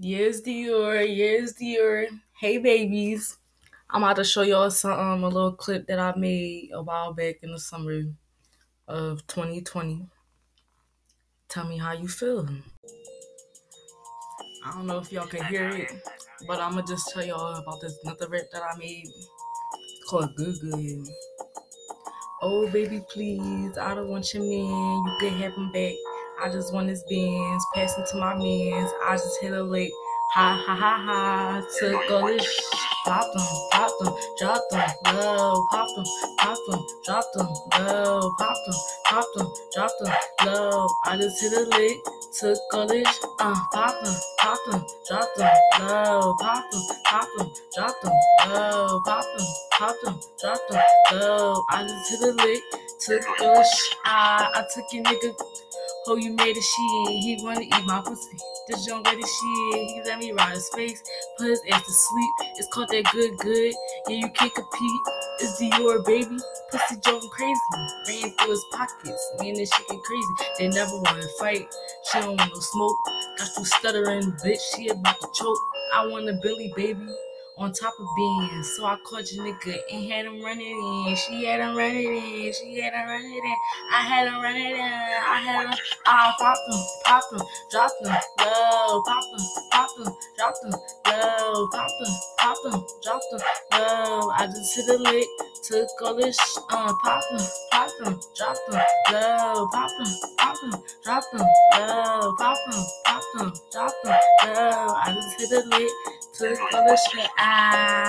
Yes, Dior. Yes, Dior. Hey, babies. I'm about to show y'all something, a little clip that I made a while back in the summer of 2020. Tell me how you feel. I don't know if y'all can hear it, but I'm gonna just tell y'all about this another rap that I made called Good Good. Oh, baby, please, I don't want your man. You can have him back. I just want his bands, passing to my mans. I just hit a lick. Ha ha ha ha. Took all this sh- pop them, pop them, drop them, low, pop them, pop them, drop them, low, pop them, pop them, drop them, low. I just hit a lick. Took all this, sh- uh, pop them, pop them, drop them, low, pop them, pop them, drop them, low, pop them, pop them, drop them, low. I just hit a lick. Took all this, sh- I, I took your nigga. Oh, you made a shit. He wanna eat my pussy. This young lady shit. He let me ride his face. Put his ass to sleep. It's called that good good. Yeah, you can't compete. It's Dior, baby. Pussy driving crazy. Ran through his pockets. Man, this shit get crazy. They never wanna fight. She don't want no smoke. Got you stuttering, bitch. She about to choke. I want a Billy, baby. On top of being, so I caught your nigga and had him running in. She had him running in. She had him running in. I had him running in. I had him. I popped him, popped him, dropped him, low, popped him, popped him, dropped him, low, popped him, popped him, dropped him, low. I just hit a lick, took all this, sh- uh, popped him, popped him, dropped him, low, popped him, popped him, dropped him, low, popped him, popped him, dropped him, low. I just hit a lick, took all this shit, ah.